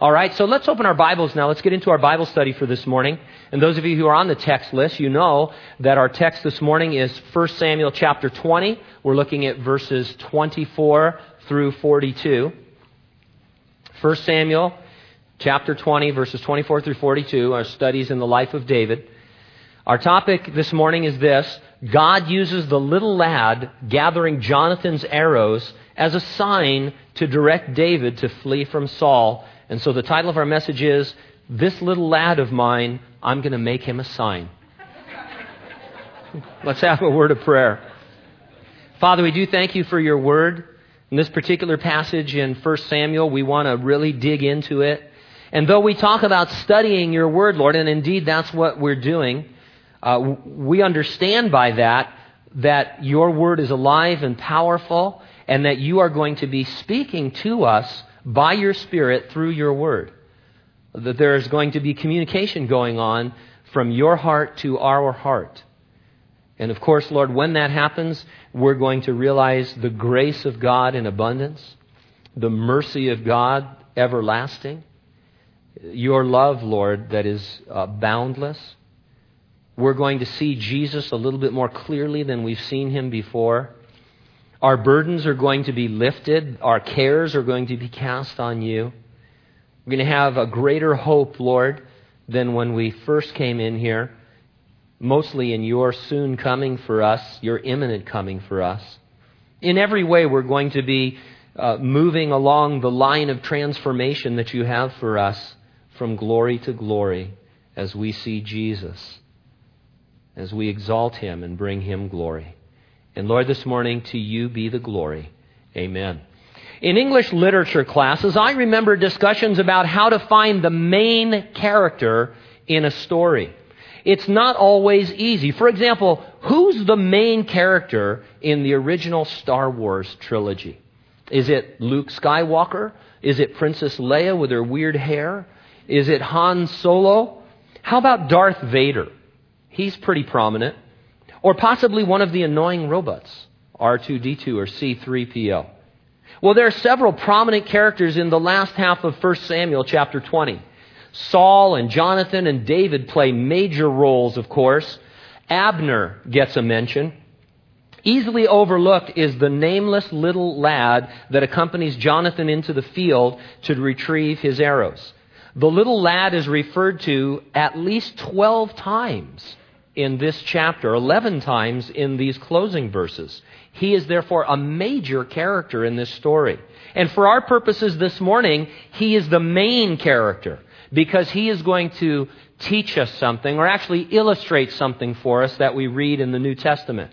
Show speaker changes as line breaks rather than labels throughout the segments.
All right, so let's open our Bibles now. Let's get into our Bible study for this morning. And those of you who are on the text list, you know that our text this morning is 1 Samuel chapter 20. We're looking at verses 24 through 42. 1 Samuel chapter 20, verses 24 through 42, our studies in the life of David. Our topic this morning is this God uses the little lad gathering Jonathan's arrows as a sign to direct David to flee from Saul and so the title of our message is This Little Lad of Mine, I'm going to make him a sign. Let's have a word of prayer. Father, we do thank you for your word. In this particular passage in 1 Samuel, we want to really dig into it. And though we talk about studying your word, Lord, and indeed that's what we're doing, uh, we understand by that that your word is alive and powerful and that you are going to be speaking to us by your Spirit through your word. That there is going to be communication going on from your heart to our heart. And of course, Lord, when that happens, we're going to realize the grace of God in abundance, the mercy of God everlasting, your love, Lord, that is uh, boundless. We're going to see Jesus a little bit more clearly than we've seen him before. Our burdens are going to be lifted. Our cares are going to be cast on you. We're going to have a greater hope, Lord, than when we first came in here, mostly in your soon coming for us, your imminent coming for us. In every way, we're going to be uh, moving along the line of transformation that you have for us from glory to glory as we see Jesus, as we exalt him and bring him glory. And Lord, this morning, to you be the glory. Amen. In English literature classes, I remember discussions about how to find the main character in a story. It's not always easy. For example, who's the main character in the original Star Wars trilogy? Is it Luke Skywalker? Is it Princess Leia with her weird hair? Is it Han Solo? How about Darth Vader? He's pretty prominent. Or possibly one of the annoying robots, R2D2 or C3PO. Well, there are several prominent characters in the last half of 1 Samuel chapter 20. Saul and Jonathan and David play major roles, of course. Abner gets a mention. Easily overlooked is the nameless little lad that accompanies Jonathan into the field to retrieve his arrows. The little lad is referred to at least 12 times in this chapter, 11 times in these closing verses. He is therefore a major character in this story. And for our purposes this morning, he is the main character because he is going to teach us something or actually illustrate something for us that we read in the New Testament.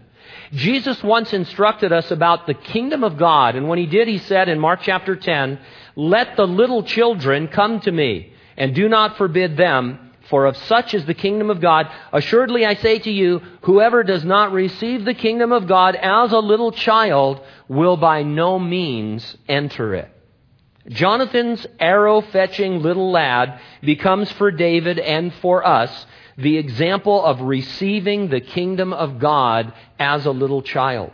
Jesus once instructed us about the kingdom of God, and when he did, he said in Mark chapter 10, Let the little children come to me, and do not forbid them, for of such is the kingdom of God. Assuredly I say to you, whoever does not receive the kingdom of God as a little child will by no means enter it. Jonathan's arrow fetching little lad becomes for David and for us the example of receiving the kingdom of God as a little child.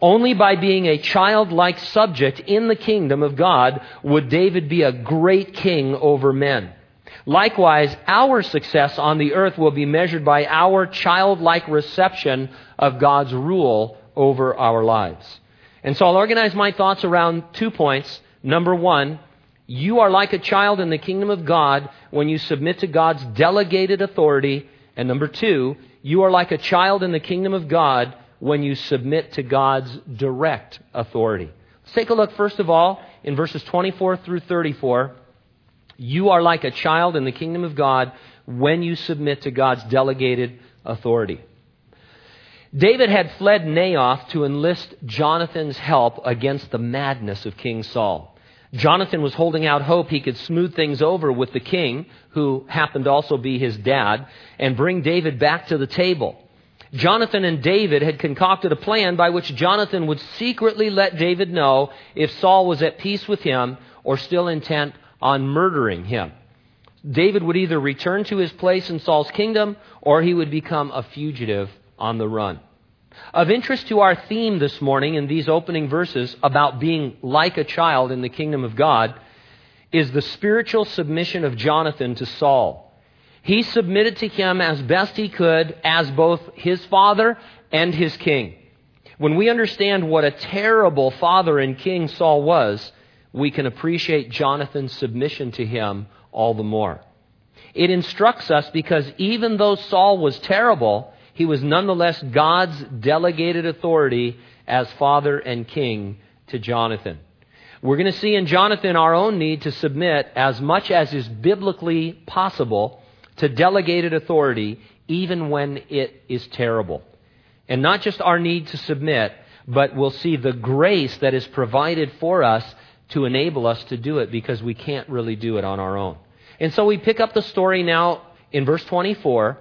Only by being a childlike subject in the kingdom of God would David be a great king over men. Likewise, our success on the earth will be measured by our childlike reception of God's rule over our lives. And so I'll organize my thoughts around two points. Number one, you are like a child in the kingdom of God when you submit to God's delegated authority. And number two, you are like a child in the kingdom of God when you submit to God's direct authority. Let's take a look, first of all, in verses 24 through 34. You are like a child in the kingdom of God when you submit to God's delegated authority. David had fled Naioth to enlist Jonathan's help against the madness of King Saul. Jonathan was holding out hope he could smooth things over with the king, who happened to also be his dad, and bring David back to the table. Jonathan and David had concocted a plan by which Jonathan would secretly let David know if Saul was at peace with him or still intent on murdering him. David would either return to his place in Saul's kingdom or he would become a fugitive on the run. Of interest to our theme this morning in these opening verses about being like a child in the kingdom of God, is the spiritual submission of Jonathan to Saul. He submitted to him as best he could as both his father and his king. When we understand what a terrible father and king Saul was, we can appreciate Jonathan's submission to him all the more. It instructs us because even though Saul was terrible, he was nonetheless God's delegated authority as father and king to Jonathan. We're going to see in Jonathan our own need to submit as much as is biblically possible to delegated authority, even when it is terrible. And not just our need to submit, but we'll see the grace that is provided for us to enable us to do it because we can't really do it on our own. And so we pick up the story now in verse 24.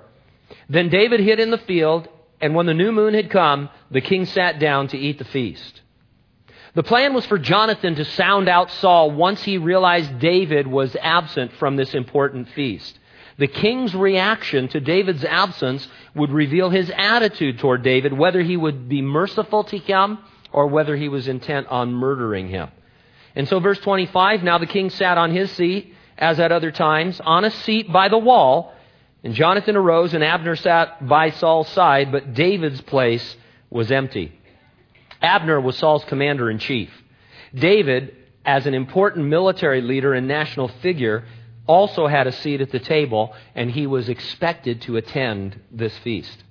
Then David hid in the field, and when the new moon had come, the king sat down to eat the feast. The plan was for Jonathan to sound out Saul once he realized David was absent from this important feast. The king's reaction to David's absence would reveal his attitude toward David, whether he would be merciful to him or whether he was intent on murdering him. And so, verse 25 now the king sat on his seat, as at other times, on a seat by the wall. And Jonathan arose, and Abner sat by Saul's side, but David's place was empty. Abner was Saul's commander in chief. David, as an important military leader and national figure, also had a seat at the table, and he was expected to attend this feast.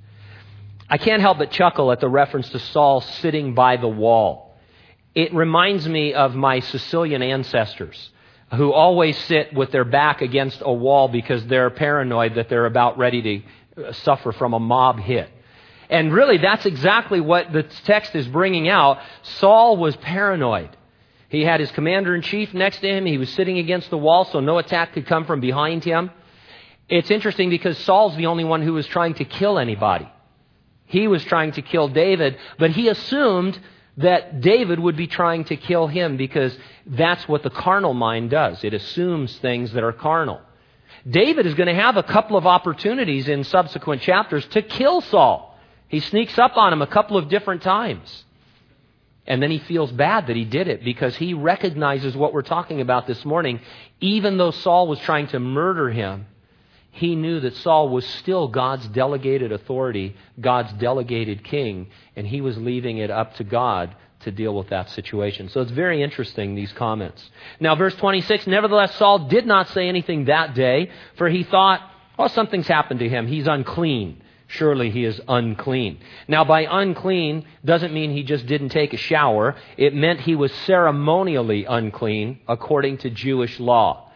I can't help but chuckle at the reference to Saul sitting by the wall. It reminds me of my Sicilian ancestors who always sit with their back against a wall because they're paranoid that they're about ready to uh, suffer from a mob hit. And really, that's exactly what the text is bringing out. Saul was paranoid. He had his commander in chief next to him. He was sitting against the wall so no attack could come from behind him. It's interesting because Saul's the only one who was trying to kill anybody. He was trying to kill David, but he assumed that David would be trying to kill him because that's what the carnal mind does. It assumes things that are carnal. David is going to have a couple of opportunities in subsequent chapters to kill Saul. He sneaks up on him a couple of different times. And then he feels bad that he did it because he recognizes what we're talking about this morning. Even though Saul was trying to murder him, he knew that Saul was still God's delegated authority, God's delegated king, and he was leaving it up to God to deal with that situation. So it's very interesting, these comments. Now, verse 26 Nevertheless, Saul did not say anything that day, for he thought, oh, something's happened to him. He's unclean surely he is unclean. Now, by unclean doesn't mean he just didn't take a shower. It meant he was ceremonially unclean according to Jewish law.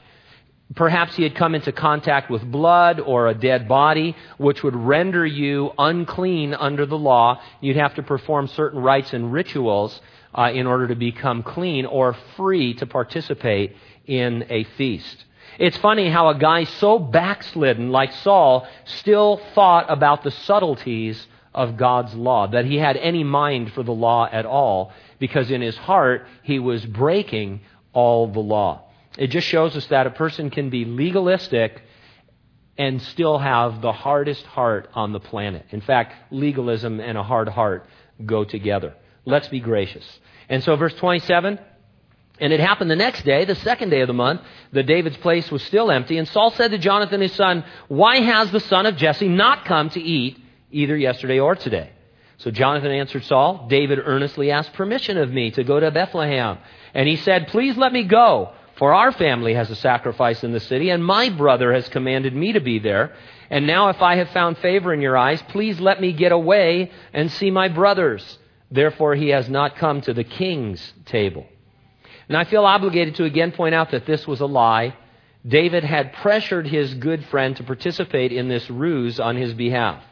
Perhaps he had come into contact with blood or a dead body, which would render you unclean under the law. You'd have to perform certain rites and rituals uh, in order to become clean or free to participate in a feast. It's funny how a guy so backslidden like Saul still thought about the subtleties of God's law, that he had any mind for the law at all, because in his heart he was breaking all the law. It just shows us that a person can be legalistic and still have the hardest heart on the planet. In fact, legalism and a hard heart go together. Let's be gracious. And so, verse 27 and it happened the next day, the second day of the month, that David's place was still empty. And Saul said to Jonathan his son, Why has the son of Jesse not come to eat either yesterday or today? So Jonathan answered Saul, David earnestly asked permission of me to go to Bethlehem. And he said, Please let me go, for our family has a sacrifice in the city, and my brother has commanded me to be there. And now if I have found favor in your eyes, please let me get away and see my brothers. Therefore he has not come to the king's table. And I feel obligated to again point out that this was a lie. David had pressured his good friend to participate in this ruse on his behalf.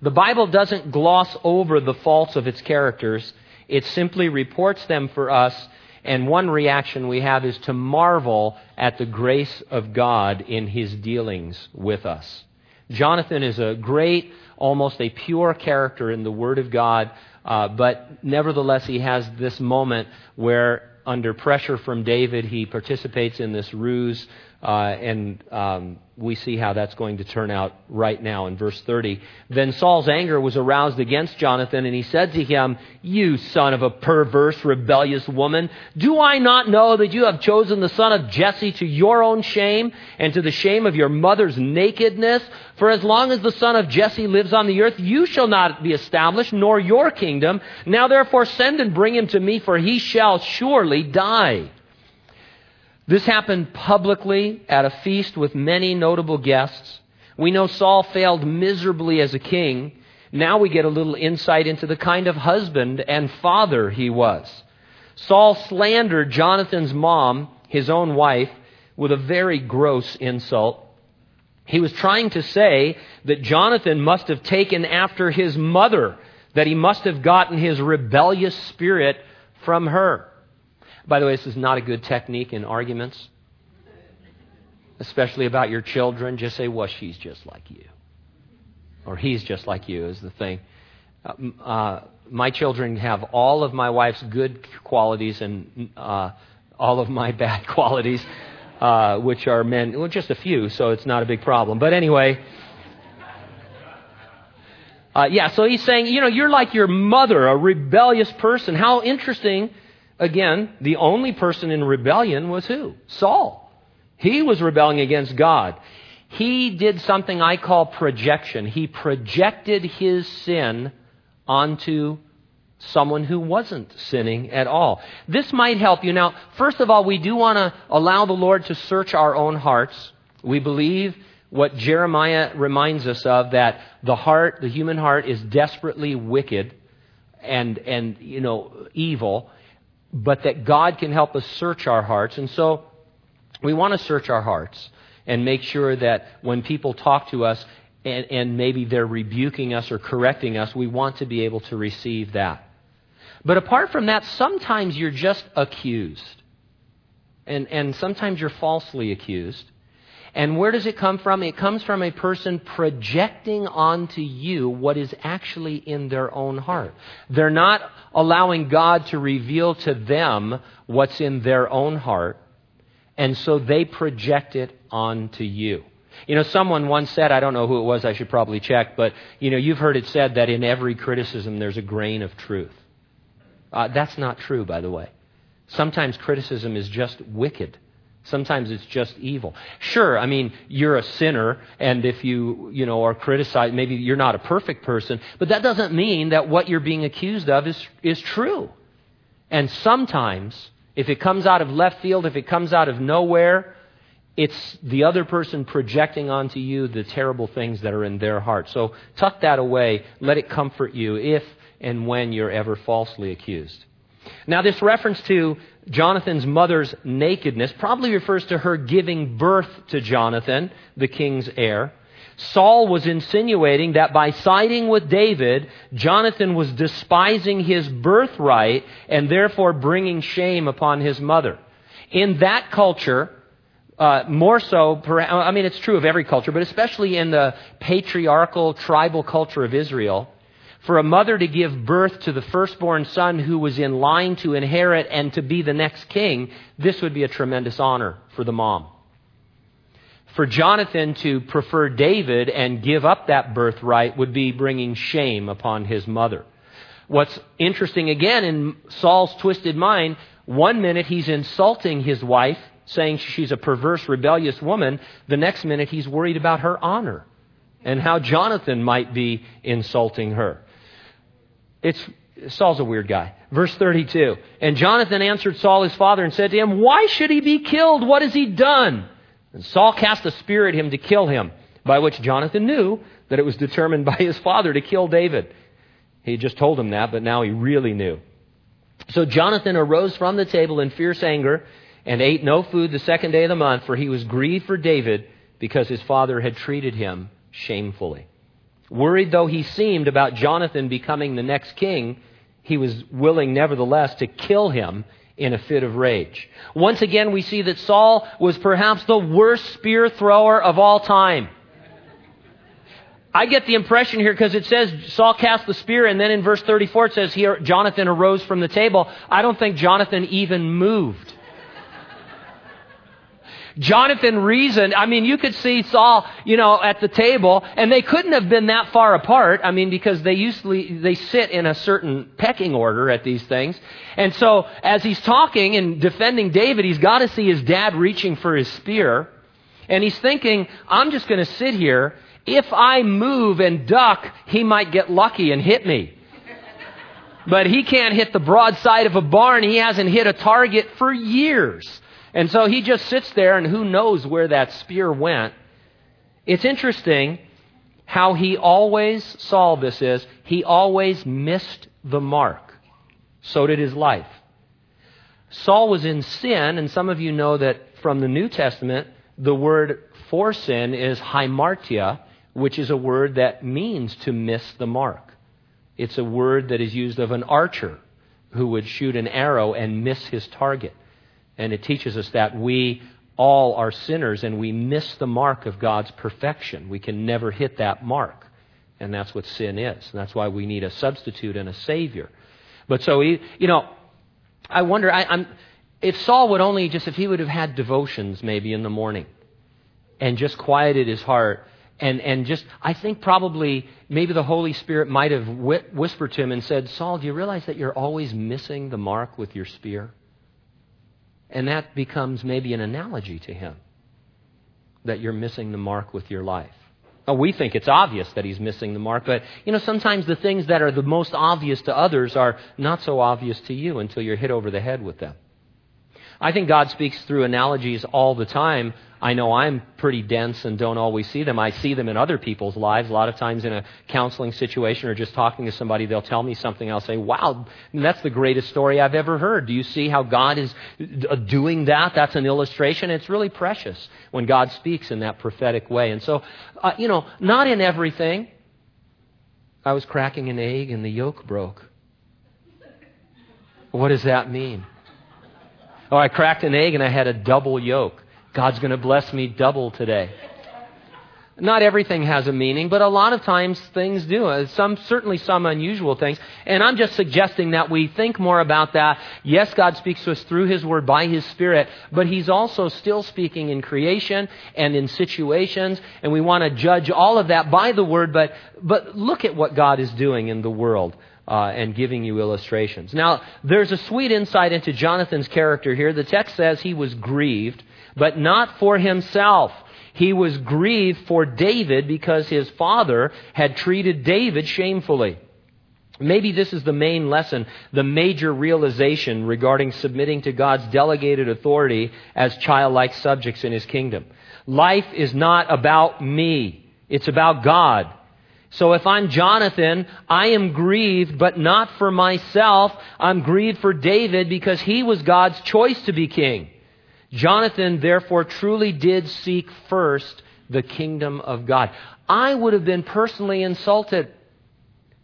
The Bible doesn't gloss over the faults of its characters, it simply reports them for us. And one reaction we have is to marvel at the grace of God in his dealings with us. Jonathan is a great, almost a pure character in the Word of God, uh, but nevertheless, he has this moment where under pressure from David, he participates in this ruse and um, we see how that's going to turn out right now in verse 30. Then Saul's anger was aroused against Jonathan, and he said to him, You son of a perverse, rebellious woman, do I not know that you have chosen the son of Jesse to your own shame and to the shame of your mother's nakedness? For as long as the son of Jesse lives on the earth, you shall not be established, nor your kingdom. Now therefore send and bring him to me, for he shall surely die. This happened publicly at a feast with many notable guests. We know Saul failed miserably as a king. Now we get a little insight into the kind of husband and father he was. Saul slandered Jonathan's mom, his own wife, with a very gross insult. He was trying to say that Jonathan must have taken after his mother, that he must have gotten his rebellious spirit from her. By the way, this is not a good technique in arguments, especially about your children. Just say, well, she's just like you. Or he's just like you, is the thing. Uh, uh, my children have all of my wife's good qualities and uh, all of my bad qualities, uh, which are men, well, just a few, so it's not a big problem. But anyway. Uh, yeah, so he's saying, you know, you're like your mother, a rebellious person. How interesting Again, the only person in rebellion was who? Saul. He was rebelling against God. He did something I call projection. He projected his sin onto someone who wasn't sinning at all. This might help you. Now, first of all, we do want to allow the Lord to search our own hearts. We believe what Jeremiah reminds us of that the heart, the human heart, is desperately wicked and, and you know, evil but that God can help us search our hearts. And so we want to search our hearts and make sure that when people talk to us and, and, maybe they're rebuking us or correcting us, we want to be able to receive that. But apart from that, sometimes you're just accused. And, and sometimes you're falsely accused. And where does it come from? It comes from a person projecting onto you what is actually in their own heart. They're not allowing God to reveal to them what's in their own heart, and so they project it onto you. You know, someone once said, I don't know who it was, I should probably check, but, you know, you've heard it said that in every criticism there's a grain of truth. Uh, that's not true, by the way. Sometimes criticism is just wicked. Sometimes it's just evil. Sure, I mean, you're a sinner, and if you, you know, are criticized, maybe you're not a perfect person, but that doesn't mean that what you're being accused of is, is true. And sometimes, if it comes out of left field, if it comes out of nowhere, it's the other person projecting onto you the terrible things that are in their heart. So tuck that away. Let it comfort you if and when you're ever falsely accused. Now, this reference to Jonathan's mother's nakedness probably refers to her giving birth to Jonathan, the king's heir. Saul was insinuating that by siding with David, Jonathan was despising his birthright and therefore bringing shame upon his mother. In that culture, uh, more so, I mean, it's true of every culture, but especially in the patriarchal tribal culture of Israel, for a mother to give birth to the firstborn son who was in line to inherit and to be the next king, this would be a tremendous honor for the mom. For Jonathan to prefer David and give up that birthright would be bringing shame upon his mother. What's interesting again in Saul's twisted mind, one minute he's insulting his wife, saying she's a perverse, rebellious woman. The next minute he's worried about her honor and how Jonathan might be insulting her. It's, Saul's a weird guy. Verse 32. And Jonathan answered Saul his father and said to him, Why should he be killed? What has he done? And Saul cast a spear at him to kill him, by which Jonathan knew that it was determined by his father to kill David. He just told him that, but now he really knew. So Jonathan arose from the table in fierce anger and ate no food the second day of the month, for he was grieved for David because his father had treated him shamefully. Worried though he seemed about Jonathan becoming the next king, he was willing, nevertheless, to kill him in a fit of rage. Once again, we see that Saul was perhaps the worst spear thrower of all time. I get the impression here because it says Saul cast the spear, and then in verse 34 it says here Jonathan arose from the table. I don't think Jonathan even moved. Jonathan reasoned. I mean, you could see Saul, you know, at the table, and they couldn't have been that far apart. I mean, because they usually, they sit in a certain pecking order at these things. And so, as he's talking and defending David, he's got to see his dad reaching for his spear. And he's thinking, I'm just going to sit here. If I move and duck, he might get lucky and hit me. But he can't hit the broadside of a barn. He hasn't hit a target for years. And so he just sits there, and who knows where that spear went. It's interesting how he always, Saul, this is, he always missed the mark. So did his life. Saul was in sin, and some of you know that from the New Testament, the word for sin is hamartia, which is a word that means to miss the mark. It's a word that is used of an archer who would shoot an arrow and miss his target. And it teaches us that we all are sinners and we miss the mark of God's perfection. We can never hit that mark. And that's what sin is. And that's why we need a substitute and a Savior. But so, you know, I wonder, I, if Saul would only just, if he would have had devotions maybe in the morning and just quieted his heart and, and just, I think probably maybe the Holy Spirit might have whispered to him and said, Saul, do you realize that you're always missing the mark with your spear? And that becomes maybe an analogy to him that you're missing the mark with your life. Now, we think it's obvious that he's missing the mark, but you know, sometimes the things that are the most obvious to others are not so obvious to you until you're hit over the head with them. I think God speaks through analogies all the time I know I'm pretty dense and don't always see them. I see them in other people's lives. A lot of times in a counseling situation or just talking to somebody, they'll tell me something. I'll say, wow, that's the greatest story I've ever heard. Do you see how God is uh, doing that? That's an illustration. It's really precious when God speaks in that prophetic way. And so, uh, you know, not in everything. I was cracking an egg and the yolk broke. What does that mean? Oh, I cracked an egg and I had a double yolk. God's going to bless me double today. Not everything has a meaning, but a lot of times things do. Uh, some, certainly some unusual things. And I'm just suggesting that we think more about that. Yes, God speaks to us through His Word by His Spirit, but He's also still speaking in creation and in situations, and we want to judge all of that by the Word, but, but look at what God is doing in the world. Uh, and giving you illustrations. Now, there's a sweet insight into Jonathan's character here. The text says he was grieved but not for himself. He was grieved for David because his father had treated David shamefully. Maybe this is the main lesson, the major realization regarding submitting to God's delegated authority as childlike subjects in His kingdom. Life is not about me. It's about God. So if I'm Jonathan, I am grieved, but not for myself. I'm grieved for David because he was God's choice to be king. Jonathan, therefore, truly did seek first the kingdom of God. I would have been personally insulted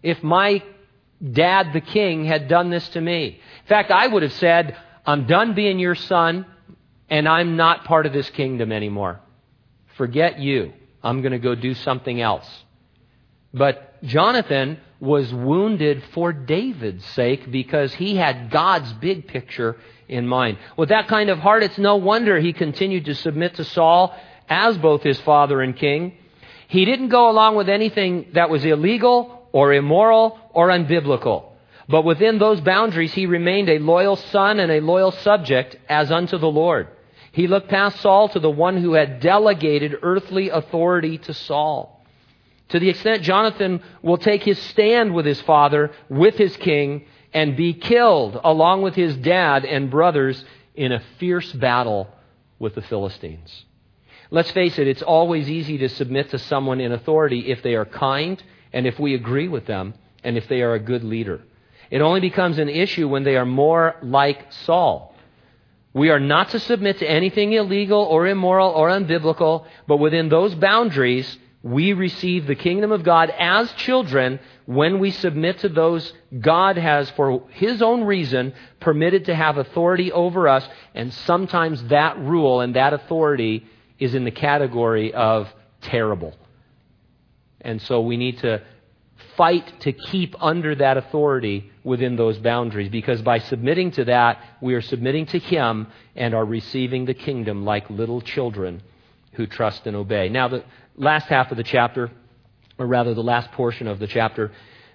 if my dad, the king, had done this to me. In fact, I would have said, I'm done being your son, and I'm not part of this kingdom anymore. Forget you. I'm going to go do something else. But Jonathan was wounded for David's sake because he had God's big picture in mind. With that kind of heart, it's no wonder he continued to submit to Saul as both his father and king. He didn't go along with anything that was illegal or immoral or unbiblical. But within those boundaries, he remained a loyal son and a loyal subject as unto the Lord. He looked past Saul to the one who had delegated earthly authority to Saul. To the extent Jonathan will take his stand with his father, with his king, and be killed along with his dad and brothers in a fierce battle with the Philistines. Let's face it, it's always easy to submit to someone in authority if they are kind and if we agree with them and if they are a good leader. It only becomes an issue when they are more like Saul. We are not to submit to anything illegal or immoral or unbiblical, but within those boundaries, we receive the kingdom of God as children when we submit to those God has, for His own reason, permitted to have authority over us. And sometimes that rule and that authority is in the category of terrible. And so we need to fight to keep under that authority within those boundaries because by submitting to that, we are submitting to Him and are receiving the kingdom like little children who trust and obey. Now, the last half of the chapter, or rather the last portion of the chapter,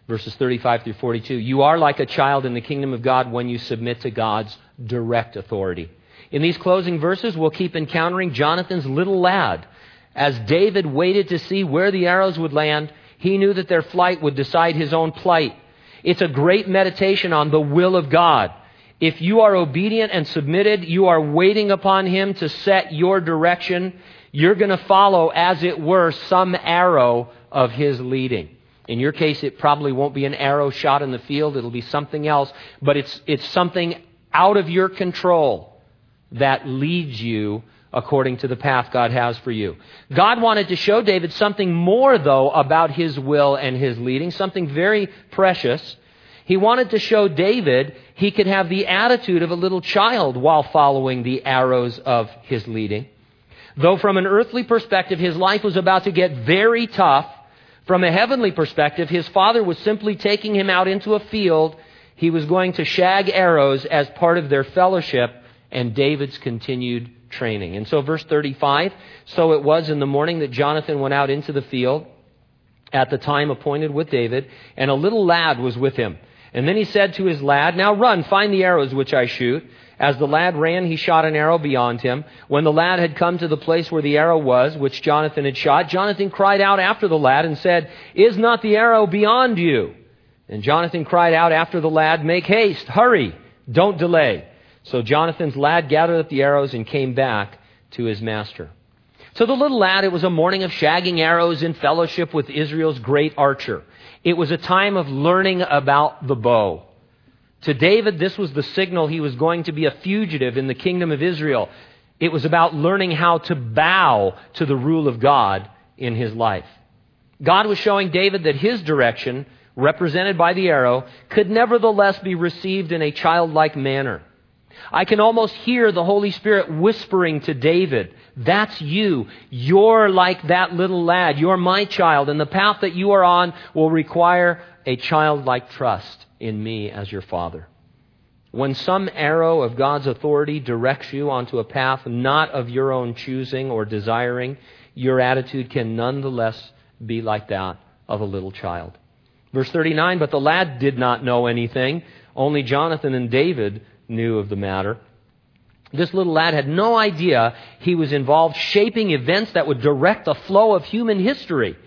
verses 35 through 42, you are like a child in the kingdom of God when you submit to God's direct authority. In these closing verses, we'll keep encountering Jonathan's little lad. As David waited to see where the arrows would land, he knew that their flight would decide his own plight. It's a great meditation on the will of God. If you are obedient and submitted, you are waiting upon Him to set your direction. You're going to follow, as it were, some arrow of His leading. In your case, it probably won't be an arrow shot in the field. It'll be something else, but it's, it's something out of your control that leads you according to the path God has for you. God wanted to show David something more, though, about his will and his leading, something very precious. He wanted to show David he could have the attitude of a little child while following the arrows of his leading. Though from an earthly perspective his life was about to get very tough, from a heavenly perspective his father was simply taking him out into a field. He was going to shag arrows as part of their fellowship and David's continued training. And so, verse 35 so it was in the morning that Jonathan went out into the field at the time appointed with David, and a little lad was with him. And then he said to his lad, Now run, find the arrows which I shoot. As the lad ran, he shot an arrow beyond him. When the lad had come to the place where the arrow was, which Jonathan had shot, Jonathan cried out after the lad and said, Is not the arrow beyond you? And Jonathan cried out after the lad, Make haste, hurry, don't delay. So Jonathan's lad gathered up the arrows and came back to his master. So the little lad, it was a morning of shagging arrows in fellowship with Israel's great archer. It was a time of learning about the bow. To David, this was the signal he was going to be a fugitive in the kingdom of Israel. It was about learning how to bow to the rule of God in his life. God was showing David that his direction, represented by the arrow, could nevertheless be received in a childlike manner. I can almost hear the Holy Spirit whispering to David, That's you. You're like that little lad. You're my child. And the path that you are on will require a childlike trust in me as your father. When some arrow of God's authority directs you onto a path not of your own choosing or desiring, your attitude can nonetheless be like that of a little child. Verse 39 But the lad did not know anything, only Jonathan and David knew of the matter. This little lad had no idea he was involved shaping events that would direct the flow of human history.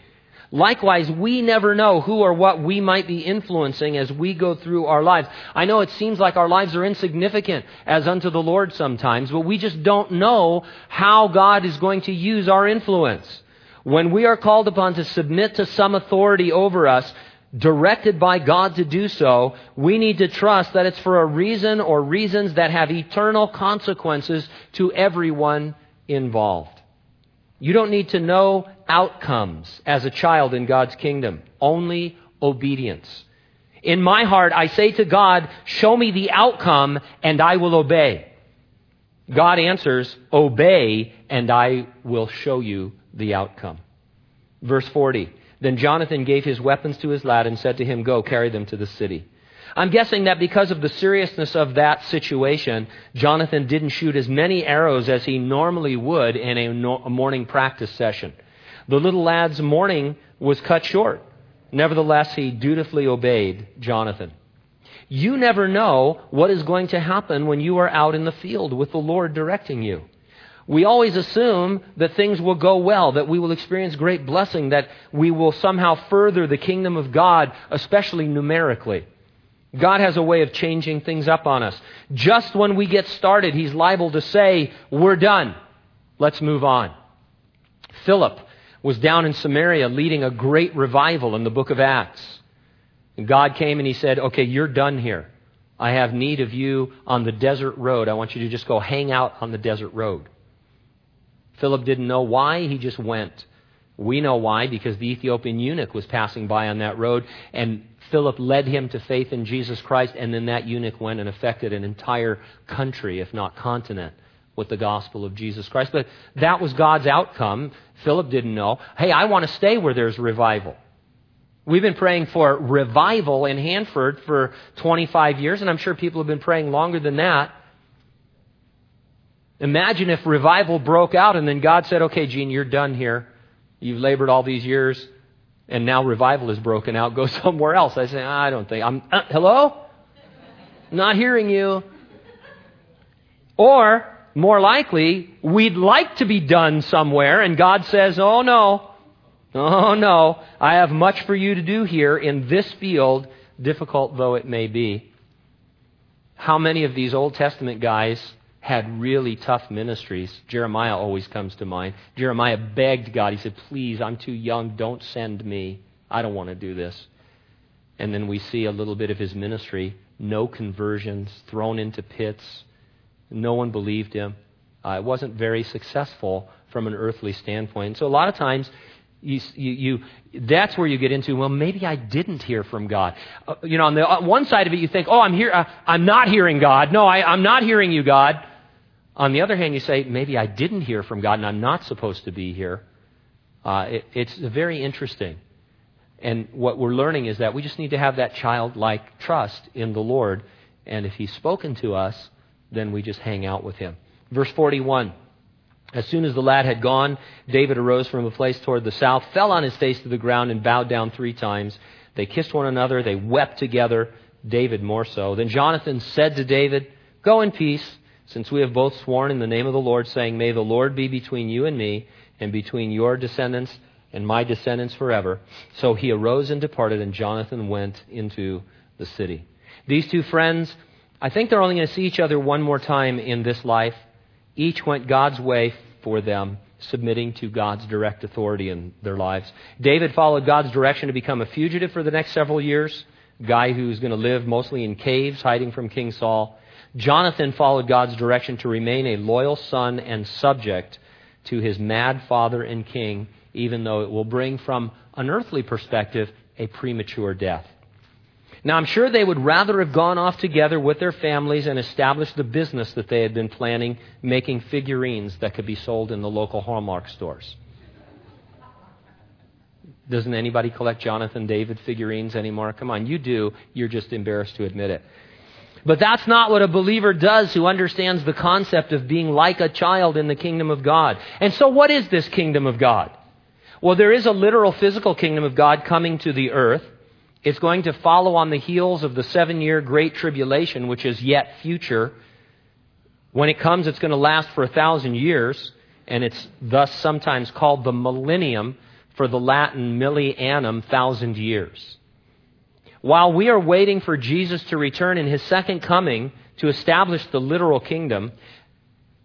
Likewise, we never know who or what we might be influencing as we go through our lives. I know it seems like our lives are insignificant as unto the Lord sometimes, but we just don't know how God is going to use our influence. When we are called upon to submit to some authority over us, directed by God to do so, we need to trust that it's for a reason or reasons that have eternal consequences to everyone involved. You don't need to know outcomes as a child in God's kingdom, only obedience. In my heart, I say to God, Show me the outcome, and I will obey. God answers, Obey, and I will show you the outcome. Verse 40 then Jonathan gave his weapons to his lad and said to him, Go, carry them to the city. I'm guessing that because of the seriousness of that situation, Jonathan didn't shoot as many arrows as he normally would in a, morning practice session. The little lad's morning was cut short. Nevertheless, he dutifully obeyed Jonathan. You never know what is going to happen when you are out in the field with the Lord directing you. We always assume that things will go well, that we will experience great blessing, that we will somehow further the kingdom of God, especially numerically. God has a way of changing things up on us. Just when we get started, He's liable to say, We're done. Let's move on. Philip was down in Samaria leading a great revival in the book of Acts. And God came and He said, Okay, you're done here. I have need of you on the desert road. I want you to just go hang out on the desert road. Philip didn't know why, he just went. We know why, because the Ethiopian eunuch was passing by on that road, and Philip led him to faith in Jesus Christ, and then that eunuch went and affected an entire country, if not continent, with the gospel of Jesus Christ. But that was God's outcome. Philip didn't know. Hey, I want to stay where there's revival. We've been praying for revival in Hanford for 25 years, and I'm sure people have been praying longer than that. Imagine if revival broke out and then God said, okay, Gene, you're done here. You've labored all these years, and now revival is broken out. Go somewhere else. I say, I don't think. I'm, uh, hello? Not hearing you. Or, more likely, we'd like to be done somewhere, and God says, oh no. Oh no. I have much for you to do here in this field, difficult though it may be. How many of these Old Testament guys had really tough ministries. Jeremiah always comes to mind. Jeremiah begged God, he said, Please, I'm too young. Don't send me. I don't want to do this. And then we see a little bit of his ministry no conversions, thrown into pits. No one believed him. Uh, it wasn't very successful from an earthly standpoint. So a lot of times, you, you, you, that's where you get into, well, maybe I didn't hear from God. Uh, you know, on the on one side of it, you think, oh, I'm here, uh, I'm not hearing God. No, I, I'm not hearing you, God. On the other hand, you say, maybe I didn't hear from God and I'm not supposed to be here. Uh, it, it's very interesting. And what we're learning is that we just need to have that childlike trust in the Lord. And if He's spoken to us, then we just hang out with Him. Verse 41. As soon as the lad had gone, David arose from a place toward the south, fell on his face to the ground, and bowed down three times. They kissed one another. They wept together, David more so. Then Jonathan said to David, Go in peace since we have both sworn in the name of the Lord, saying, May the Lord be between you and me, and between your descendants and my descendants forever. So he arose and departed, and Jonathan went into the city. These two friends, I think they're only going to see each other one more time in this life. Each went God's way for them, submitting to God's direct authority in their lives. David followed God's direction to become a fugitive for the next several years, a guy who's going to live mostly in caves, hiding from King Saul. Jonathan followed God's direction to remain a loyal son and subject to his mad father and king, even though it will bring, from an earthly perspective, a premature death. Now, I'm sure they would rather have gone off together with their families and established the business that they had been planning, making figurines that could be sold in the local Hallmark stores. Doesn't anybody collect Jonathan David figurines anymore? Come on, you do. You're just embarrassed to admit it. But that's not what a believer does who understands the concept of being like a child in the kingdom of God. And so, what is this kingdom of God? Well, there is a literal physical kingdom of God coming to the earth. It's going to follow on the heels of the seven year Great Tribulation, which is yet future. When it comes, it's going to last for a thousand years, and it's thus sometimes called the millennium for the Latin millennium, thousand years. While we are waiting for Jesus to return in his second coming to establish the literal kingdom,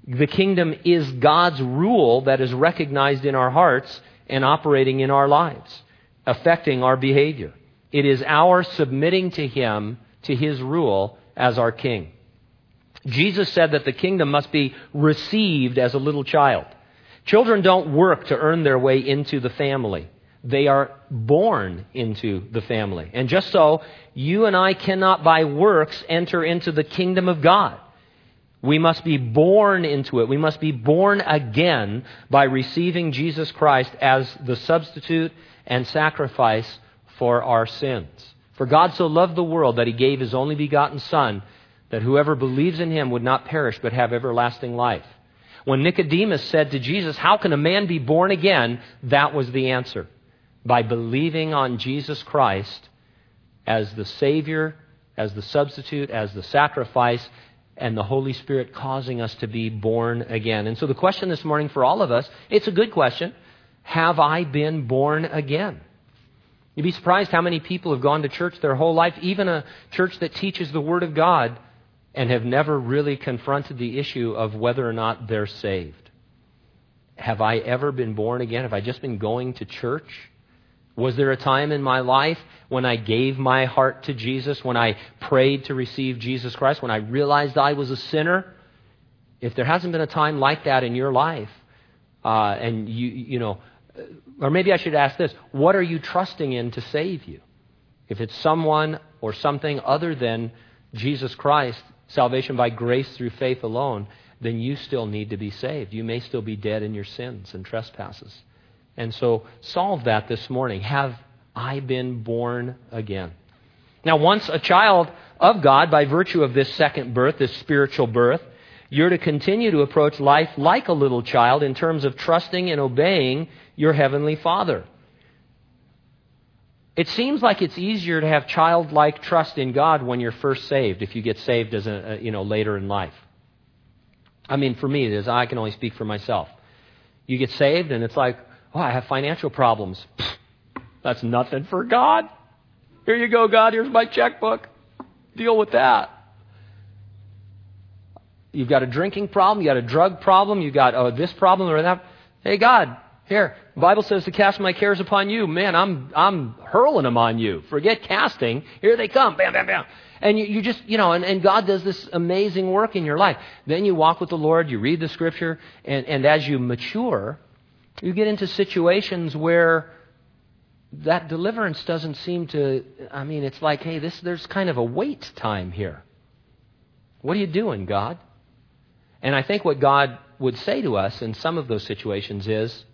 the kingdom is God's rule that is recognized in our hearts and operating in our lives, affecting our behavior. It is our submitting to him, to his rule, as our king. Jesus said that the kingdom must be received as a little child. Children don't work to earn their way into the family. They are born into the family. And just so, you and I cannot by works enter into the kingdom of God. We must be born into it. We must be born again by receiving Jesus Christ as the substitute and sacrifice for our sins. For God so loved the world that he gave his only begotten Son, that whoever believes in him would not perish but have everlasting life. When Nicodemus said to Jesus, How can a man be born again? That was the answer by believing on Jesus Christ as the Savior, as the substitute, as the sacrifice, and the Holy Spirit causing us to be born again. And so the question this morning for all of us, it's a good question. Have I been born again? You'd be surprised how many people have gone to church their whole life, even a church that teaches the Word of God, and have never really confronted the issue of whether or not they're saved. Have I ever been born again? Have I just been going to church? Was there a time in my life when I gave my heart to Jesus, when I prayed to receive Jesus Christ, when I realized I was a sinner? If there hasn't been a time like that in your life, uh, and you, you know, or maybe I should ask this what are you trusting in to save you? If it's someone or something other than Jesus Christ, salvation by grace through faith alone, then you still need to be saved. You may still be dead in your sins and trespasses. And so solve that this morning. Have I've been born again. Now, once a child of God, by virtue of this second birth, this spiritual birth, you're to continue to approach life like a little child in terms of trusting and obeying your heavenly Father. It seems like it's easier to have childlike trust in God when you're first saved, if you get saved as a, you know later in life. I mean, for me, it is. I can only speak for myself. You get saved, and it's like, oh, I have financial problems. That's nothing for God. Here you go, God. Here's my checkbook. Deal with that. You've got a drinking problem. You've got a drug problem. You've got oh, this problem or that. Hey, God, here. Bible says to cast my cares upon you. Man, I'm I'm hurling them on you. Forget casting. Here they come. Bam, bam, bam. And you, you just, you know, and, and God does this amazing work in your life. Then you walk with the Lord, you read the scripture, and, and as you mature, you get into situations where that deliverance doesn't seem to, I mean, it's like, hey, this, there's kind of a wait time here. What are you doing, God? And I think what God would say to us in some of those situations is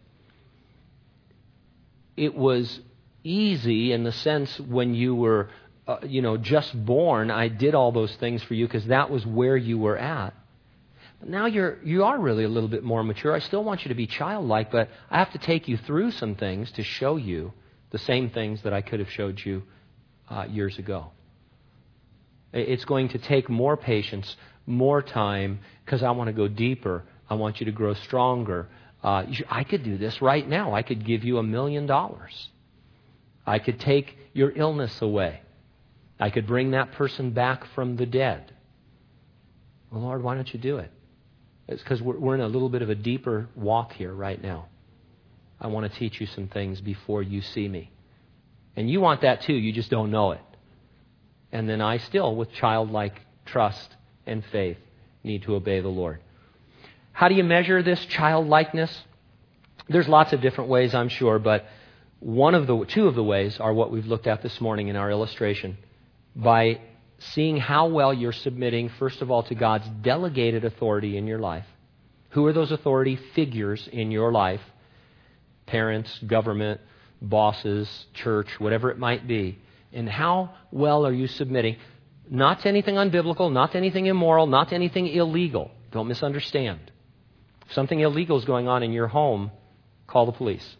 it was easy in the sense when you were, uh, you know, just born, I did all those things for you because that was where you were at. But now you're, you are really a little bit more mature. I still want you to be childlike, but I have to take you through some things to show you the same things that I could have showed you uh, years ago. It's going to take more patience, more time, because I want to go deeper. I want you to grow stronger. Uh, I could do this right now. I could give you a million dollars. I could take your illness away. I could bring that person back from the dead. Well, Lord, why don't you do it? It's because we're, we're in a little bit of a deeper walk here right now. I want to teach you some things before you see me. And you want that too, you just don't know it. And then I still, with childlike trust and faith, need to obey the Lord. How do you measure this childlikeness? There's lots of different ways, I'm sure, but one of the two of the ways are what we've looked at this morning in our illustration. By seeing how well you're submitting, first of all, to God's delegated authority in your life. Who are those authority figures in your life? parents, government, bosses, church, whatever it might be. And how well are you submitting? Not to anything unbiblical, not to anything immoral, not to anything illegal. Don't misunderstand. If something illegal is going on in your home, call the police.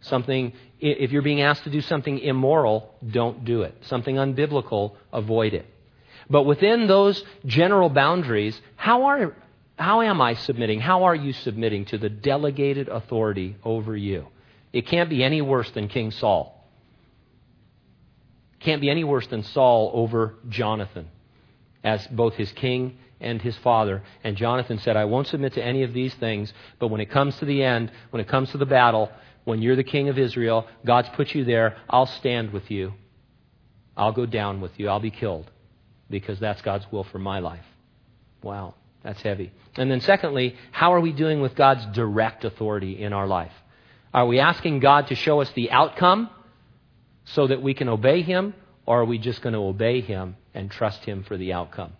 Something, if you're being asked to do something immoral, don't do it. Something unbiblical, avoid it. But within those general boundaries, how are, how am I submitting? How are you submitting to the delegated authority over you? It can't be any worse than King Saul. Can't be any worse than Saul over Jonathan as both his king and his father. And Jonathan said, I won't submit to any of these things, but when it comes to the end, when it comes to the battle, when you're the king of Israel, God's put you there, I'll stand with you. I'll go down with you. I'll be killed because that's God's will for my life. Wow. That's heavy. And then, secondly, how are we doing with God's direct authority in our life? Are we asking God to show us the outcome so that we can obey Him, or are we just going to obey Him and trust Him for the outcome?